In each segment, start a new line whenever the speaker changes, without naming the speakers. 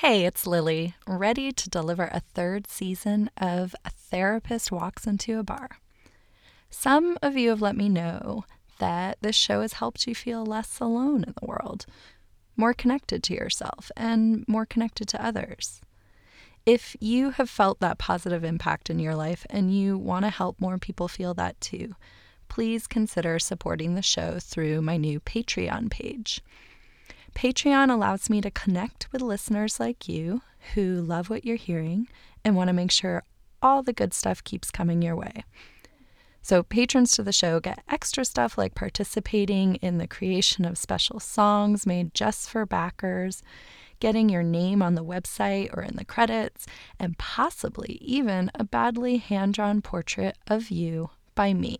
Hey, it's Lily, ready to deliver a third season of A Therapist Walks Into a Bar. Some of you have let me know that this show has helped you feel less alone in the world, more connected to yourself, and more connected to others. If you have felt that positive impact in your life and you want to help more people feel that too, please consider supporting the show through my new Patreon page. Patreon allows me to connect with listeners like you who love what you're hearing and want to make sure all the good stuff keeps coming your way. So, patrons to the show get extra stuff like participating in the creation of special songs made just for backers, getting your name on the website or in the credits, and possibly even a badly hand drawn portrait of you by me.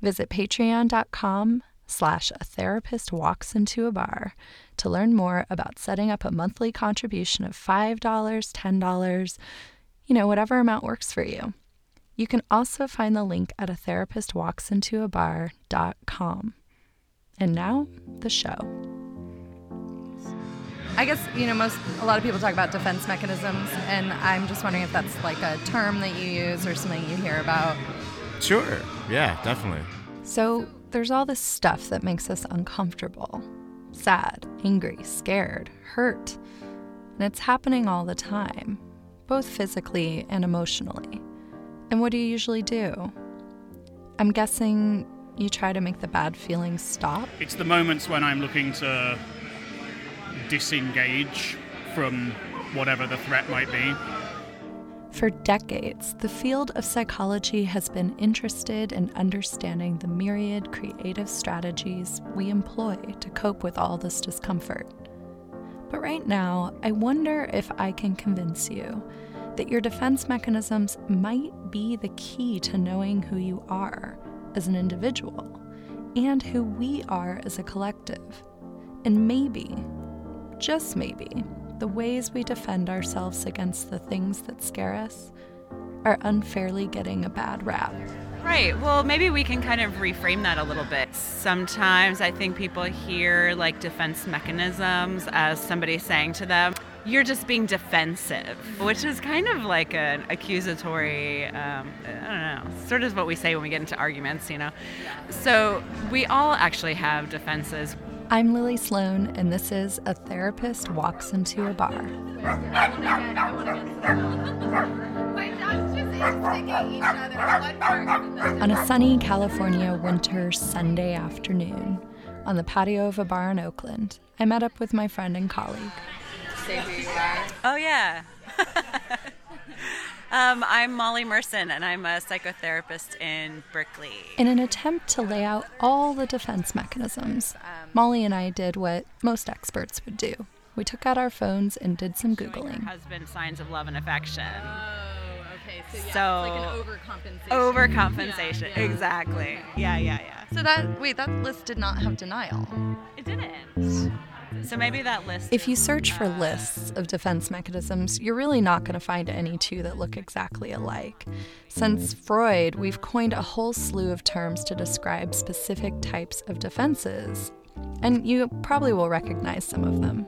Visit patreon.com slash a therapist walks into a bar to learn more about setting up a monthly contribution of $5, $10, you know, whatever amount works for you. You can also find the link at a therapist walks into a bar.com. And now, the show. I guess, you know, most, a lot of people talk about defense mechanisms, and I'm just wondering if that's like a term that you use or something you hear about.
Sure. Yeah, definitely.
So, there's all this stuff that makes us uncomfortable sad, angry, scared, hurt. And it's happening all the time, both physically and emotionally. And what do you usually do? I'm guessing you try to make the bad feelings stop.
It's the moments when I'm looking to disengage from whatever the threat might be.
For decades, the field of psychology has been interested in understanding the myriad creative strategies we employ to cope with all this discomfort. But right now, I wonder if I can convince you that your defense mechanisms might be the key to knowing who you are as an individual and who we are as a collective. And maybe, just maybe, the ways we defend ourselves against the things that scare us are unfairly getting a bad rap.
Right. Well, maybe we can kind of reframe that a little bit. Sometimes I think people hear like defense mechanisms as somebody saying to them, you're just being defensive, which is kind of like an accusatory, um, I don't know, sort of what we say when we get into arguments, you know. So we all actually have defenses.
I'm Lily Sloane, and this is A Therapist Walks Into a Bar. On a sunny California winter Sunday afternoon, on the patio of a bar in Oakland, I met up with my friend and colleague.
Say who you are. Oh, yeah. Um, I'm Molly Merson, and I'm a psychotherapist in Berkeley.
In an attempt to lay out all the defense mechanisms, Molly and I did what most experts would do. We took out our phones and did some Googling.
Husband signs of love and affection.
Oh, okay. So, yeah,
So-
it's like an overcompensation.
Overcompensation.
Yeah, yeah.
Exactly. Yeah, yeah, yeah.
So that wait, that list did not have denial.
It didn't. So maybe that list.
If you search for uh, lists of defense mechanisms, you're really not going to find any two that look exactly alike. Since Freud, we've coined a whole slew of terms to describe specific types of defenses, and you probably will recognize some of them.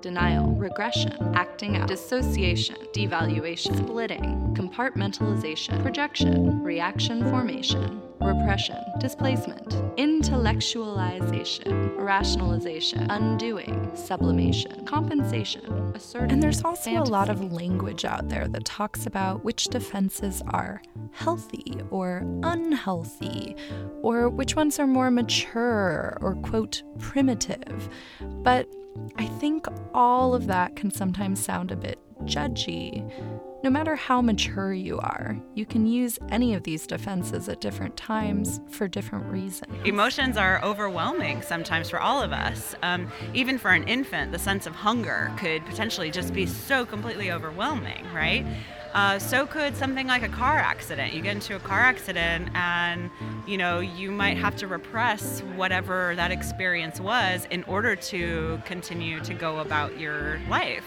Denial, regression, acting out, dissociation, devaluation, splitting, compartmentalization, projection, reaction formation, repression, displacement, intellectualization, rationalization, undoing, sublimation, compensation, assertion. And there's also a lot of language out there that talks about which defenses are healthy or unhealthy, or which ones are more mature or, quote, primitive. But I think all of that can sometimes sound a bit judgy. No matter how mature you are, you can use any of these defenses at different times for different reasons.
Emotions are overwhelming sometimes for all of us. Um, even for an infant, the sense of hunger could potentially just be so completely overwhelming, right? Uh, so could something like a car accident. You get into a car accident and you know you might have to repress whatever that experience was in order to continue to go about your life.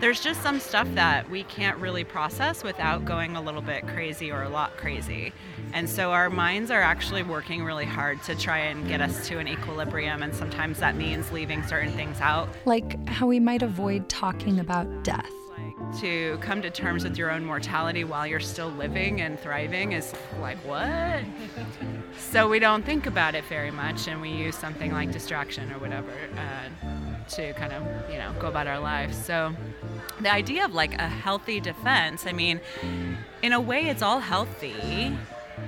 There's just some stuff that we can't really process without going a little bit crazy or a lot crazy. And so our minds are actually working really hard to try and get us to an equilibrium and sometimes that means leaving certain things out.
Like how we might avoid talking about death.
To come to terms with your own mortality while you're still living and thriving is like, what? so we don't think about it very much, and we use something like distraction or whatever uh, to kind of, you know, go about our lives. So the idea of like a healthy defense, I mean, in a way, it's all healthy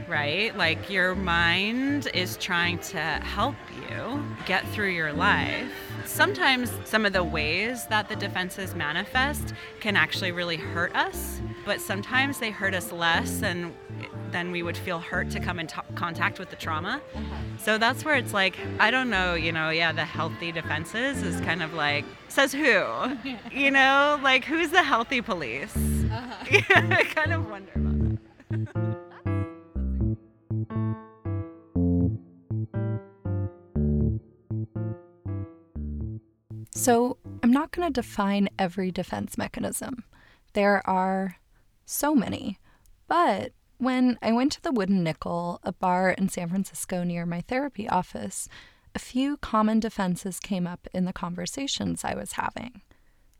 right? Like your mind is trying to help you get through your life. Sometimes some of the ways that the defenses manifest can actually really hurt us, but sometimes they hurt us less and then we would feel hurt to come in t- contact with the trauma. So that's where it's like, I don't know, you know, yeah, the healthy defenses is kind of like, says who? You know, like who's the healthy police? Uh-huh. I kind of wonder
So, I'm not going to define every defense mechanism. There are so many. But when I went to the Wooden Nickel, a bar in San Francisco near my therapy office, a few common defenses came up in the conversations I was having.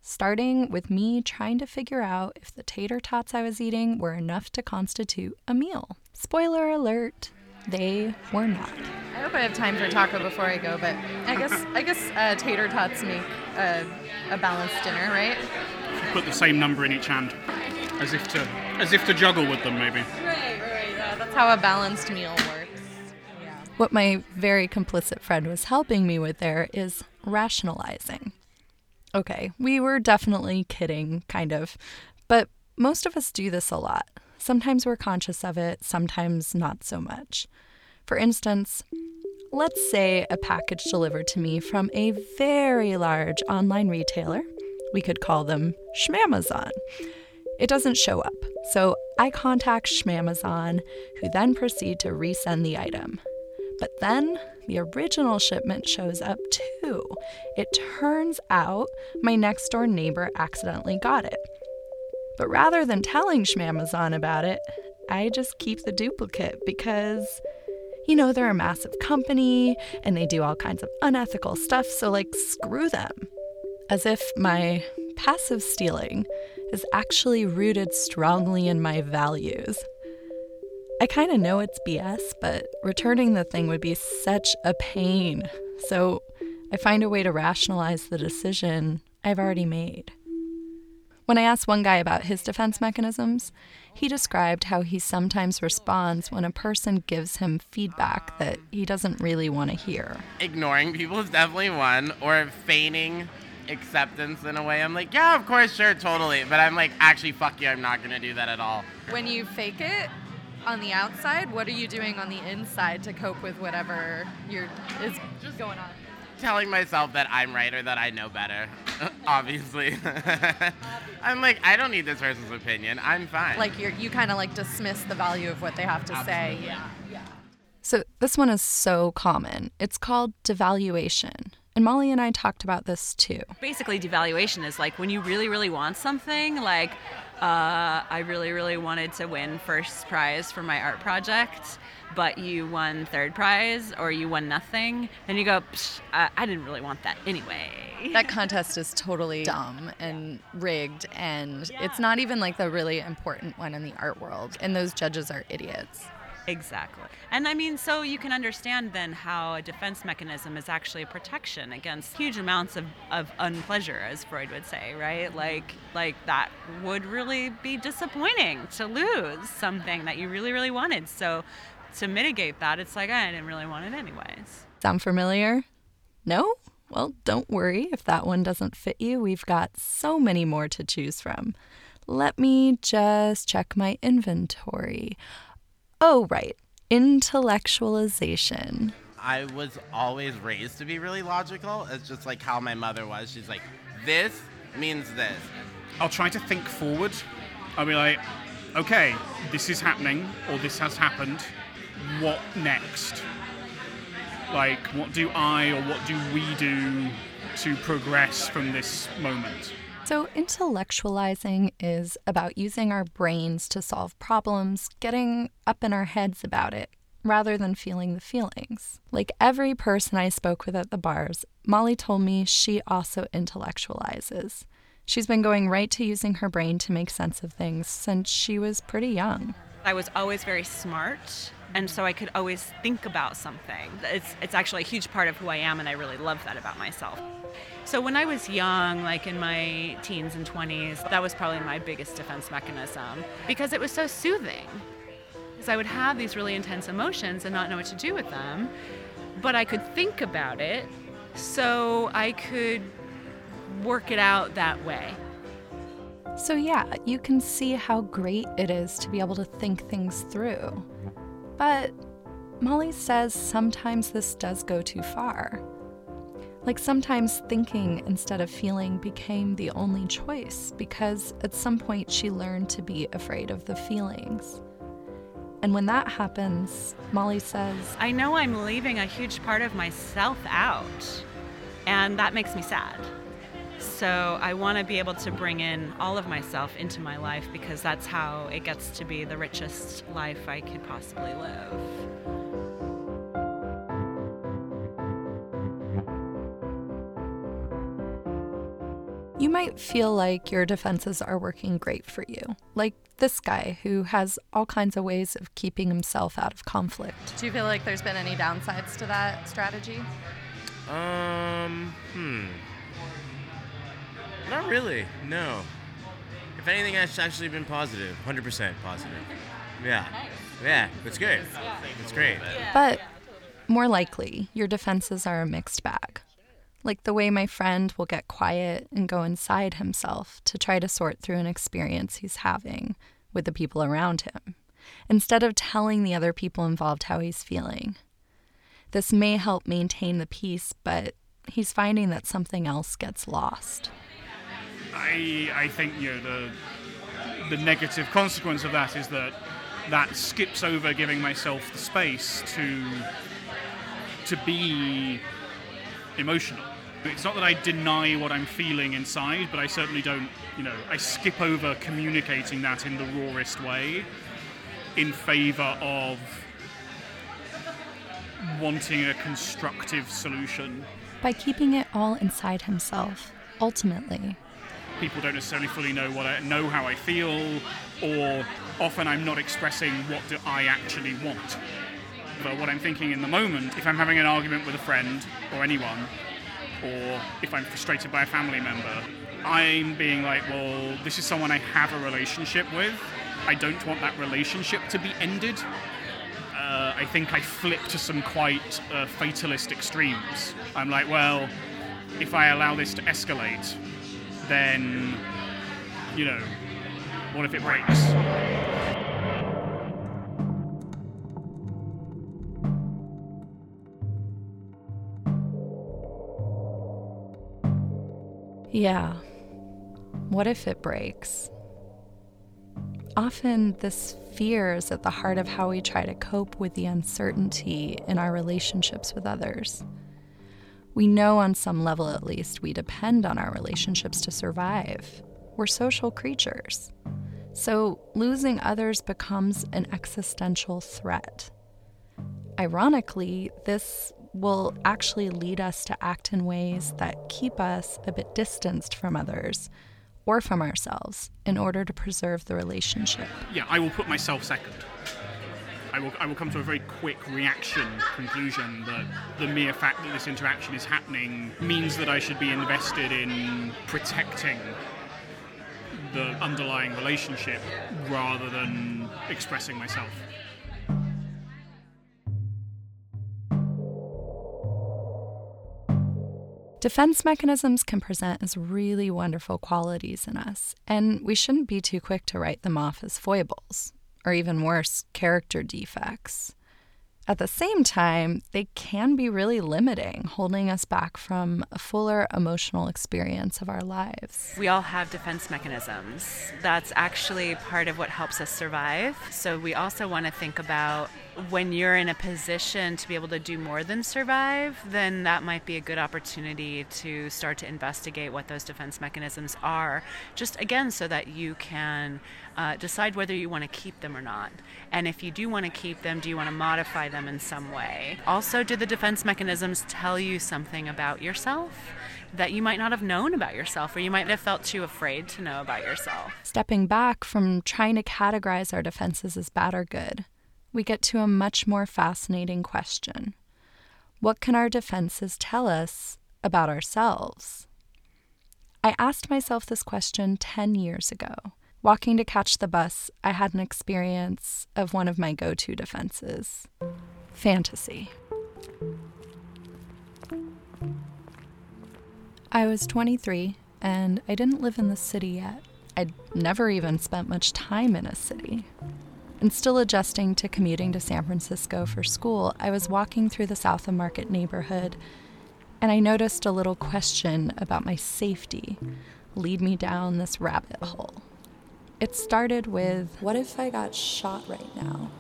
Starting with me trying to figure out if the tater tots I was eating were enough to constitute a meal. Spoiler alert, they were not.
I hope I have time for taco before I go, but I guess I guess uh, tater tots make a, a balanced dinner, right?
Put the same number in each hand, as if to as if to juggle with them, maybe.
Right, right. Yeah, that's how a balanced meal works. Yeah.
What my very complicit friend was helping me with there is rationalizing. Okay, we were definitely kidding, kind of, but most of us do this a lot. Sometimes we're conscious of it, sometimes not so much. For instance, let's say a package delivered to me from a very large online retailer. We could call them Schmamazon. It doesn't show up, so I contact Schmamazon, who then proceed to resend the item. But then the original shipment shows up too. It turns out my next door neighbor accidentally got it. But rather than telling Schmamazon about it, I just keep the duplicate because, you know, they're a massive company and they do all kinds of unethical stuff, so like, screw them. As if my passive stealing is actually rooted strongly in my values. I kind of know it's BS, but returning the thing would be such a pain. So I find a way to rationalize the decision I've already made. When I asked one guy about his defense mechanisms, he described how he sometimes responds when a person gives him feedback that he doesn't really want to hear.
Ignoring people is definitely one, or feigning acceptance in a way. I'm like, yeah, of course, sure, totally. But I'm like, actually, fuck you, I'm not gonna do that at all.
When you fake it on the outside, what are you doing on the inside to cope with whatever you're is going on?
Telling myself that I'm right or that I know better. Obviously. I'm like, I don't need this person's opinion. I'm fine.
Like you you kind of like dismiss the value of what they have to
Absolutely.
say. Yeah. Yeah.
So, this one is so common. It's called devaluation. And Molly and I talked about this too.
Basically, devaluation is like when you really, really want something, like uh, I really, really wanted to win first prize for my art project but you won third prize or you won nothing, then you go, I, I didn't really want that anyway.
That contest is totally dumb and rigged, and yeah. it's not even like the really important one in the art world. And those judges are idiots.
Exactly. And I mean, so you can understand then how a defense mechanism is actually a protection against huge amounts of, of unpleasure, as Freud would say, right? Like, like that would really be disappointing to lose something that you really, really wanted. So to mitigate that, it's like, ah, I didn't really want it anyways.
Sound familiar? No? Well, don't worry if that one doesn't fit you. We've got so many more to choose from. Let me just check my inventory. Oh, right. Intellectualization.
I was always raised to be really logical. It's just like how my mother was. She's like, this means this.
I'll try to think forward I'll be like, okay, this is happening, or this has happened. What next? Like, what do I or what do we do to progress from this moment?
So, intellectualizing is about using our brains to solve problems, getting up in our heads about it, rather than feeling the feelings. Like every person I spoke with at the bars, Molly told me she also intellectualizes. She's been going right to using her brain to make sense of things since she was pretty young.
I was always very smart, and so I could always think about something. It's, it's actually a huge part of who I am, and I really love that about myself. So when I was young, like in my teens and 20s, that was probably my biggest defense mechanism because it was so soothing. Because I would have these really intense emotions and not know what to do with them, but I could think about it so I could work it out that way.
So, yeah, you can see how great it is to be able to think things through. But Molly says sometimes this does go too far. Like sometimes thinking instead of feeling became the only choice because at some point she learned to be afraid of the feelings. And when that happens, Molly says,
I know I'm leaving a huge part of myself out, and that makes me sad. So I want to be able to bring in all of myself into my life because that's how it gets to be the richest life I could possibly live.
You might feel like your defenses are working great for you, like this guy who has all kinds of ways of keeping himself out of conflict.
Do you feel like there's been any downsides to that strategy?
Um, hmm. Not really, no. If anything, it's actually been positive. 100% positive. Yeah. Yeah, it's good. It's great.
But more likely, your defenses are a mixed bag. Like the way my friend will get quiet and go inside himself to try to sort through an experience he's having with the people around him, instead of telling the other people involved how he's feeling. This may help maintain the peace, but he's finding that something else gets lost.
I I think you know the the negative consequence of that is that that skips over giving myself the space to to be emotional. It's not that I deny what I'm feeling inside, but I certainly don't, you know, I skip over communicating that in the rawest way in favor of wanting a constructive solution.
By keeping it all inside himself, ultimately,
people don't necessarily fully know what I know how I feel, or often I'm not expressing what do I actually want. But what I'm thinking in the moment, if I'm having an argument with a friend or anyone, or if I'm frustrated by a family member, I'm being like, well, this is someone I have a relationship with. I don't want that relationship to be ended. Uh, I think I flip to some quite uh, fatalist extremes. I'm like, well, if I allow this to escalate, then, you know, what if it breaks?
Yeah. What if it breaks? Often, this fear is at the heart of how we try to cope with the uncertainty in our relationships with others. We know, on some level at least, we depend on our relationships to survive. We're social creatures. So, losing others becomes an existential threat. Ironically, this will actually lead us to act in ways that keep us a bit distanced from others or from ourselves in order to preserve the relationship.
Yeah, I will put myself second. I will, I will come to a very quick reaction conclusion that the mere fact that this interaction is happening means that I should be invested in protecting the underlying relationship rather than expressing myself.
Defense mechanisms can present as really wonderful qualities in us, and we shouldn't be too quick to write them off as foibles, or even worse, character defects. At the same time, they can be really limiting, holding us back from a fuller emotional experience of our lives.
We all have defense mechanisms. That's actually part of what helps us survive. So we also want to think about when you're in a position to be able to do more than survive, then that might be a good opportunity to start to investigate what those defense mechanisms are. Just again, so that you can uh, decide whether you want to keep them or not. And if you do want to keep them, do you want to modify them in some way? Also, do the defense mechanisms tell you something about yourself? That you might not have known about yourself, or you might have felt too afraid to know about yourself.
Stepping back from trying to categorize our defenses as bad or good, we get to a much more fascinating question What can our defenses tell us about ourselves? I asked myself this question 10 years ago. Walking to catch the bus, I had an experience of one of my go to defenses fantasy. I was 23 and I didn't live in the city yet. I'd never even spent much time in a city and still adjusting to commuting to San Francisco for school, I was walking through the South of Market neighborhood and I noticed a little question about my safety lead me down this rabbit hole. It started with What if I got shot right now?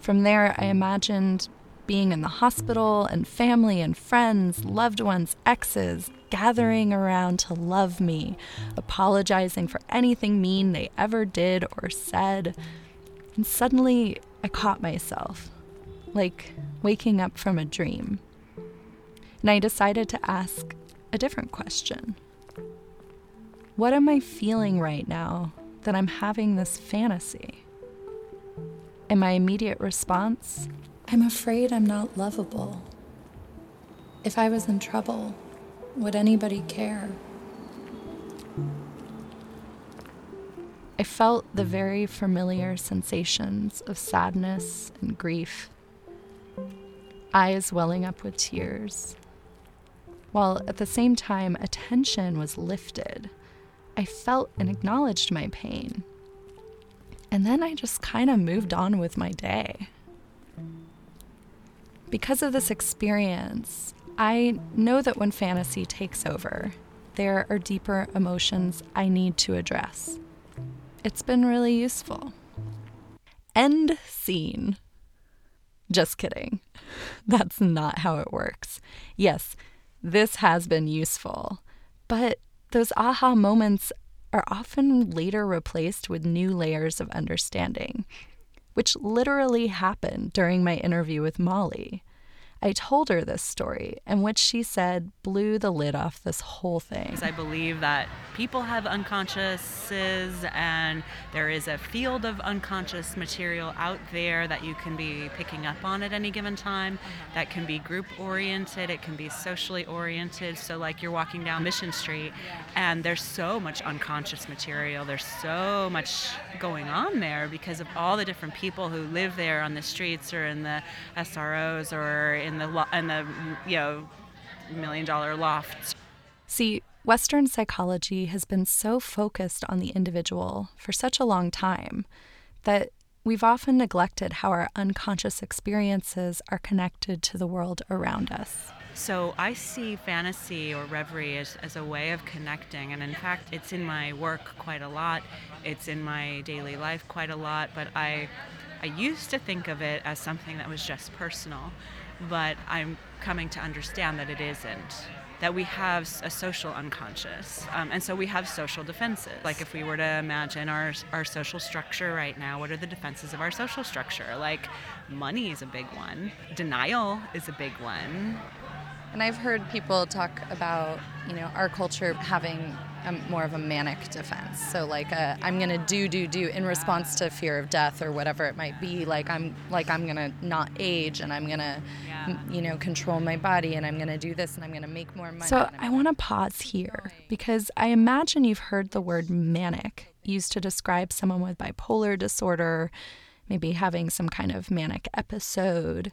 From there, I imagined being in the hospital and family and friends, loved ones, exes, gathering around to love me, apologizing for anything mean they ever did or said. And suddenly I caught myself, like waking up from a dream. And I decided to ask a different question What am I feeling right now that I'm having this fantasy? And my immediate response I'm afraid I'm not lovable. If I was in trouble, would anybody care? I felt the very familiar sensations of sadness and grief, eyes welling up with tears, while at the same time attention was lifted. I felt and acknowledged my pain. And then I just kind of moved on with my day. Because of this experience, I know that when fantasy takes over, there are deeper emotions I need to address. It's been really useful. End scene. Just kidding. That's not how it works. Yes, this has been useful, but those aha moments are often later replaced with new layers of understanding, which literally happened during my interview with Molly. I told her this story, and what she said blew the lid off this whole thing.
I believe that people have unconsciouses, and there is a field of unconscious material out there that you can be picking up on at any given time. That can be group oriented, it can be socially oriented. So, like you're walking down Mission Street, and there's so much unconscious material, there's so much going on there because of all the different people who live there on the streets or in the SROs or in in the the you know million dollar lofts.
See, Western psychology has been so focused on the individual for such a long time that we've often neglected how our unconscious experiences are connected to the world around us.
So I see fantasy or reverie as, as a way of connecting. And in fact, it's in my work quite a lot. It's in my daily life quite a lot. But I, I used to think of it as something that was just personal but I'm coming to understand that it isn't. That we have a social unconscious. Um, and so we have social defenses. Like if we were to imagine our, our social structure right now, what are the defenses of our social structure? Like money is a big one, denial is a big one.
And I've heard people talk about, you know, our culture having a, more of a manic defense. So like uh, i am gonna do do do in response to fear of death or whatever it might be. Like I'm like I'm gonna not age and I'm gonna yeah. you know control my body and I'm gonna do this and I'm gonna make more money.
So I want to pause here because I imagine you've heard the word manic used to describe someone with bipolar disorder, maybe having some kind of manic episode.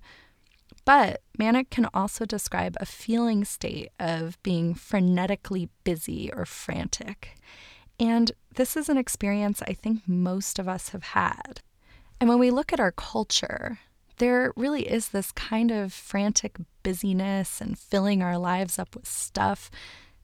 But manic can also describe a feeling state of being frenetically busy or frantic. And this is an experience I think most of us have had. And when we look at our culture, there really is this kind of frantic busyness and filling our lives up with stuff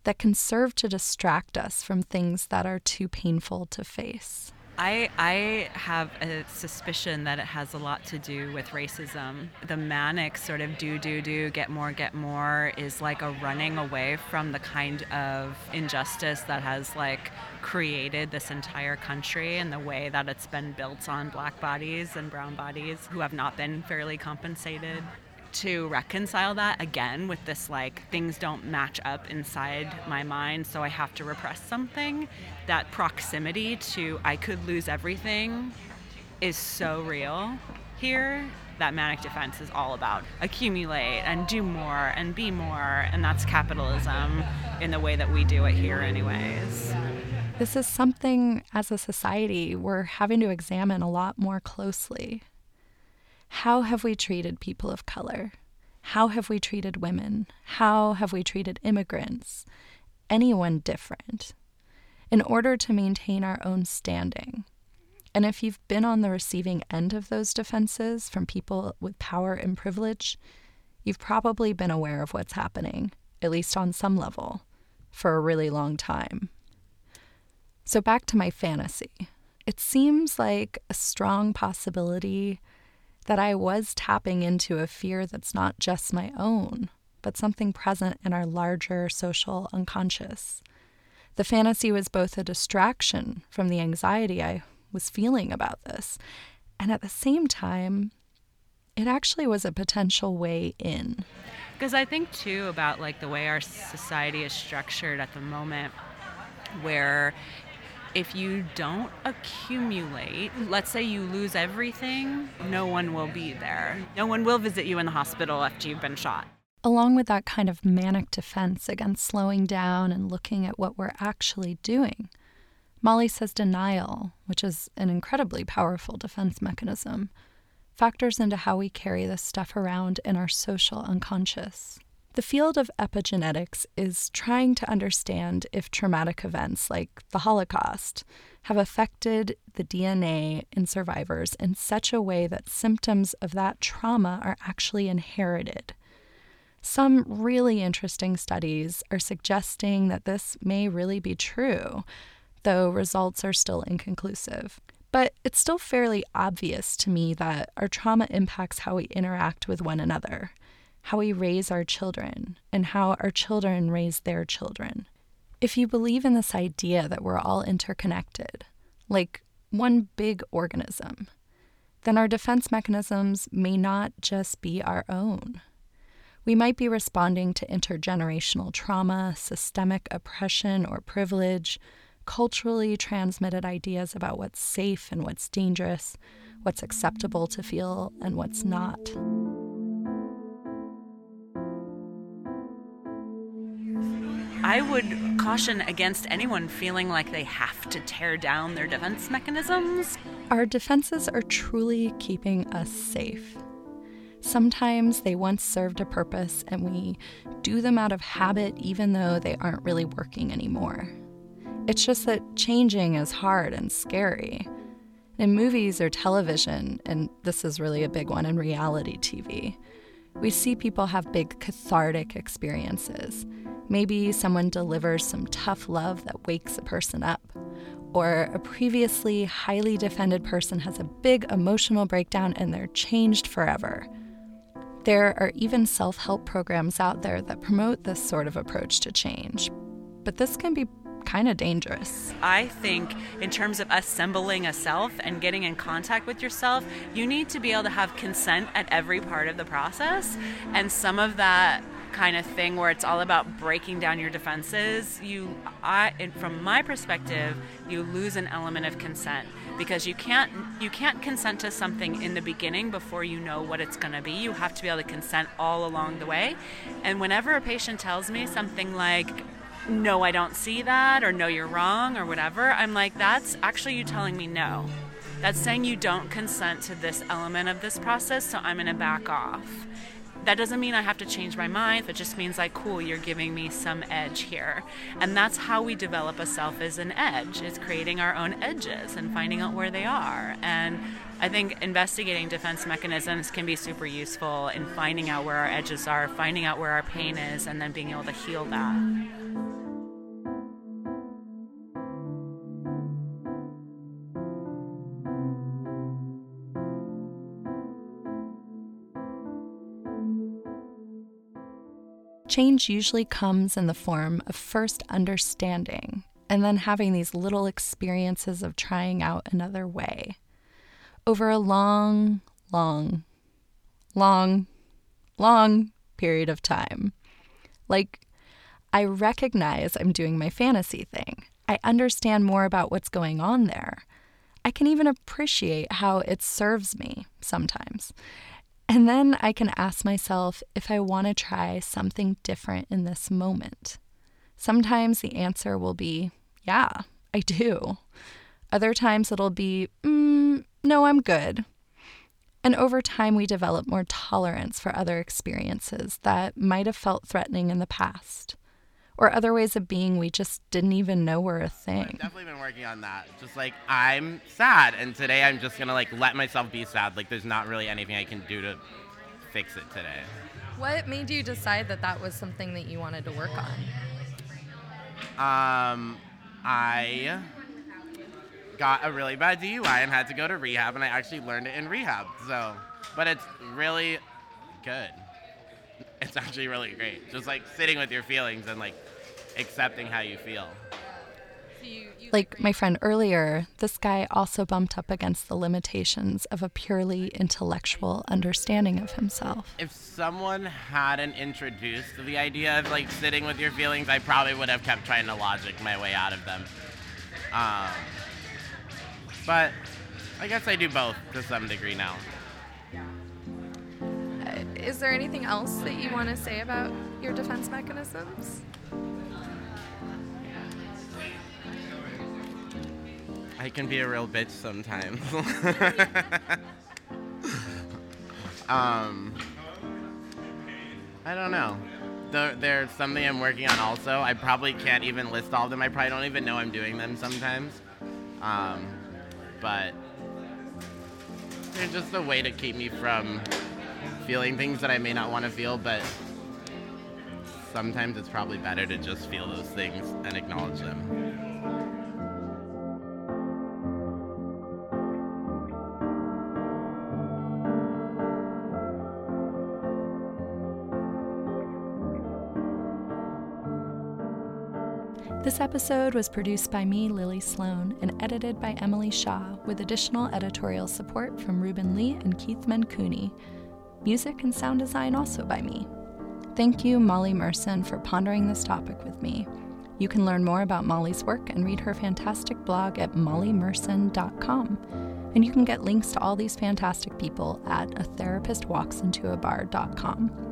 that can serve to distract us from things that are too painful to face.
I, I have a suspicion that it has a lot to do with racism. The manic sort of do, do, do, get more, get more is like a running away from the kind of injustice that has like created this entire country and the way that it's been built on black bodies and brown bodies who have not been fairly compensated to reconcile that again with this like things don't match up inside my mind so i have to repress something. That proximity to i could lose everything is so real here that manic defense is all about accumulate and do more and be more and that's capitalism in the way that we do it here anyways.
This is something as a society we're having to examine a lot more closely how have we treated people of color? How have we treated women? How have we treated immigrants? Anyone different? In order to maintain our own standing. And if you've been on the receiving end of those defenses from people with power and privilege, you've probably been aware of what's happening, at least on some level, for a really long time. So back to my fantasy. It seems like a strong possibility that I was tapping into a fear that's not just my own, but something present in our larger social unconscious. The fantasy was both a distraction from the anxiety I was feeling about this, and at the same time, it actually was a potential way in.
Because I think too about like the way our society is structured at the moment, where if you don't accumulate, let's say you lose everything, no one will be there. No one will visit you in the hospital after you've been shot.
Along with that kind of manic defense against slowing down and looking at what we're actually doing, Molly says denial, which is an incredibly powerful defense mechanism, factors into how we carry this stuff around in our social unconscious. The field of epigenetics is trying to understand if traumatic events like the Holocaust have affected the DNA in survivors in such a way that symptoms of that trauma are actually inherited. Some really interesting studies are suggesting that this may really be true, though results are still inconclusive. But it's still fairly obvious to me that our trauma impacts how we interact with one another how we raise our children, and how our children raise their children. If you believe in this idea that we're all interconnected, like one big organism, then our defense mechanisms may not just be our own. We might be responding to intergenerational trauma, systemic oppression or privilege, culturally transmitted ideas about what's safe and what's dangerous, what's acceptable to feel and what's not.
I would caution against anyone feeling like they have to tear down their defense mechanisms.
Our defenses are truly keeping us safe. Sometimes they once served a purpose and we do them out of habit even though they aren't really working anymore. It's just that changing is hard and scary. In movies or television, and this is really a big one in reality TV, we see people have big cathartic experiences Maybe someone delivers some tough love that wakes a person up. Or a previously highly defended person has a big emotional breakdown and they're changed forever. There are even self help programs out there that promote this sort of approach to change. But this can be kind of dangerous.
I think, in terms of assembling a self and getting in contact with yourself, you need to be able to have consent at every part of the process. And some of that kind of thing where it's all about breaking down your defenses, you, I, from my perspective, you lose an element of consent because you can't you can't consent to something in the beginning before you know what it's going to be. You have to be able to consent all along the way. And whenever a patient tells me something like no, I don't see that, or no, you're wrong, or whatever, I'm like, that's actually you telling me no. That's saying you don't consent to this element of this process, so I'm going to back off that doesn't mean I have to change my mind. It just means like, cool, you're giving me some edge here. And that's how we develop a self as an edge. It's creating our own edges and finding out where they are. And I think investigating defense mechanisms can be super useful in finding out where our edges are, finding out where our pain is, and then being able to heal that.
Change usually comes in the form of first understanding and then having these little experiences of trying out another way over a long, long, long, long period of time. Like, I recognize I'm doing my fantasy thing. I understand more about what's going on there. I can even appreciate how it serves me sometimes. And then I can ask myself if I want to try something different in this moment. Sometimes the answer will be, yeah, I do. Other times it'll be, mm, no, I'm good. And over time, we develop more tolerance for other experiences that might have felt threatening in the past, or other ways of being we just didn't even know were a
I've
thing.
I've definitely been working on that. Just like I'm sad, and today I'm just gonna like let myself be sad. Like there's not really anything I can do to fix it today.
What made you decide that that was something that you wanted to work on?
Um, I got a really bad DUI and had to go to rehab, and I actually learned it in rehab. So, but it's really good. It's actually really great. Just like sitting with your feelings and like accepting how you feel.
Like my friend earlier, this guy also bumped up against the limitations of a purely intellectual understanding of himself.
If someone hadn't introduced the idea of like sitting with your feelings, I probably would have kept trying to logic my way out of them. Um, but I guess I do both to some degree now.
Uh, Is there anything else that you want to say about your defense mechanisms?
I can be a real bitch sometimes. um, I don't know. There, there's something I'm working on also. I probably can't even list all of them. I probably don't even know I'm doing them sometimes. Um, but they're just a way to keep me from feeling things that I may not want to feel, but sometimes it's probably better to just feel those things and acknowledge them.
This episode was produced by me, Lily Sloane, and edited by Emily Shaw, with additional editorial support from Rueben Ly and Keith Menconi. Music and sound design also by me. Thank you, Molly Merson, for pondering this topic with me. You can learn more about Molly's work and read her fantastic blog at mollymerson.com. And you can get links to all these fantastic people at a a bar.com.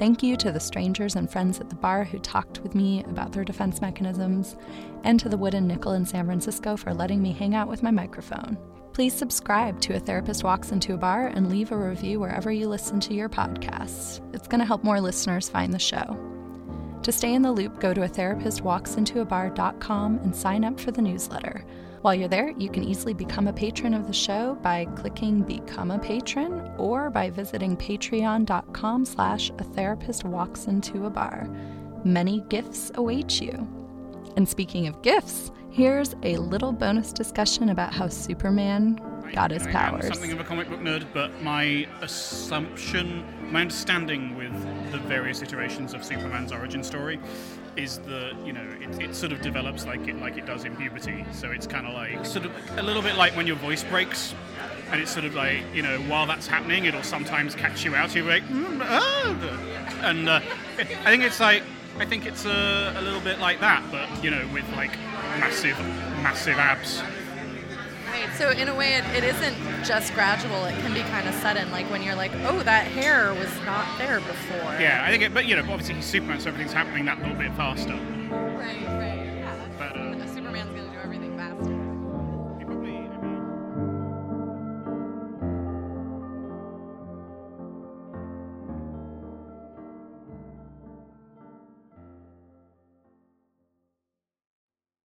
Thank you to the strangers and friends at the bar who talked with me about their defense mechanisms, and to the Wooden Nickel in San Francisco for letting me hang out with my microphone. Please subscribe to A Therapist Walks Into a Bar and leave a review wherever you listen to your podcasts. It's going to help more listeners find the show. To stay in the loop, go to a therapistwalksintoabar.com and sign up for the newsletter. While you're there, you can easily become a patron of the show by clicking Become a Patron or by visiting patreon.com slash a therapist walks into a bar. Many gifts await you. And speaking of gifts, here's a little bonus discussion about how Superman got his
I
powers.
something of a comic book nerd, but my assumption, my understanding with the various iterations of Superman's origin story is that you know it, it sort of develops like it like it does in puberty. So it's kind of like sort of a little bit like when your voice breaks, and it's sort of like you know while that's happening, it'll sometimes catch you out. You're like, "Mm, ah," and uh, I think it's like I think it's a, a little bit like that, but you know with like massive massive abs.
So in a way, it, it isn't just gradual. It can be kind of sudden, like when you're like, oh, that hair was not there before.
Yeah, I think it, but you know, obviously he's Superman, so everything's happening that little bit faster.
Right. Right.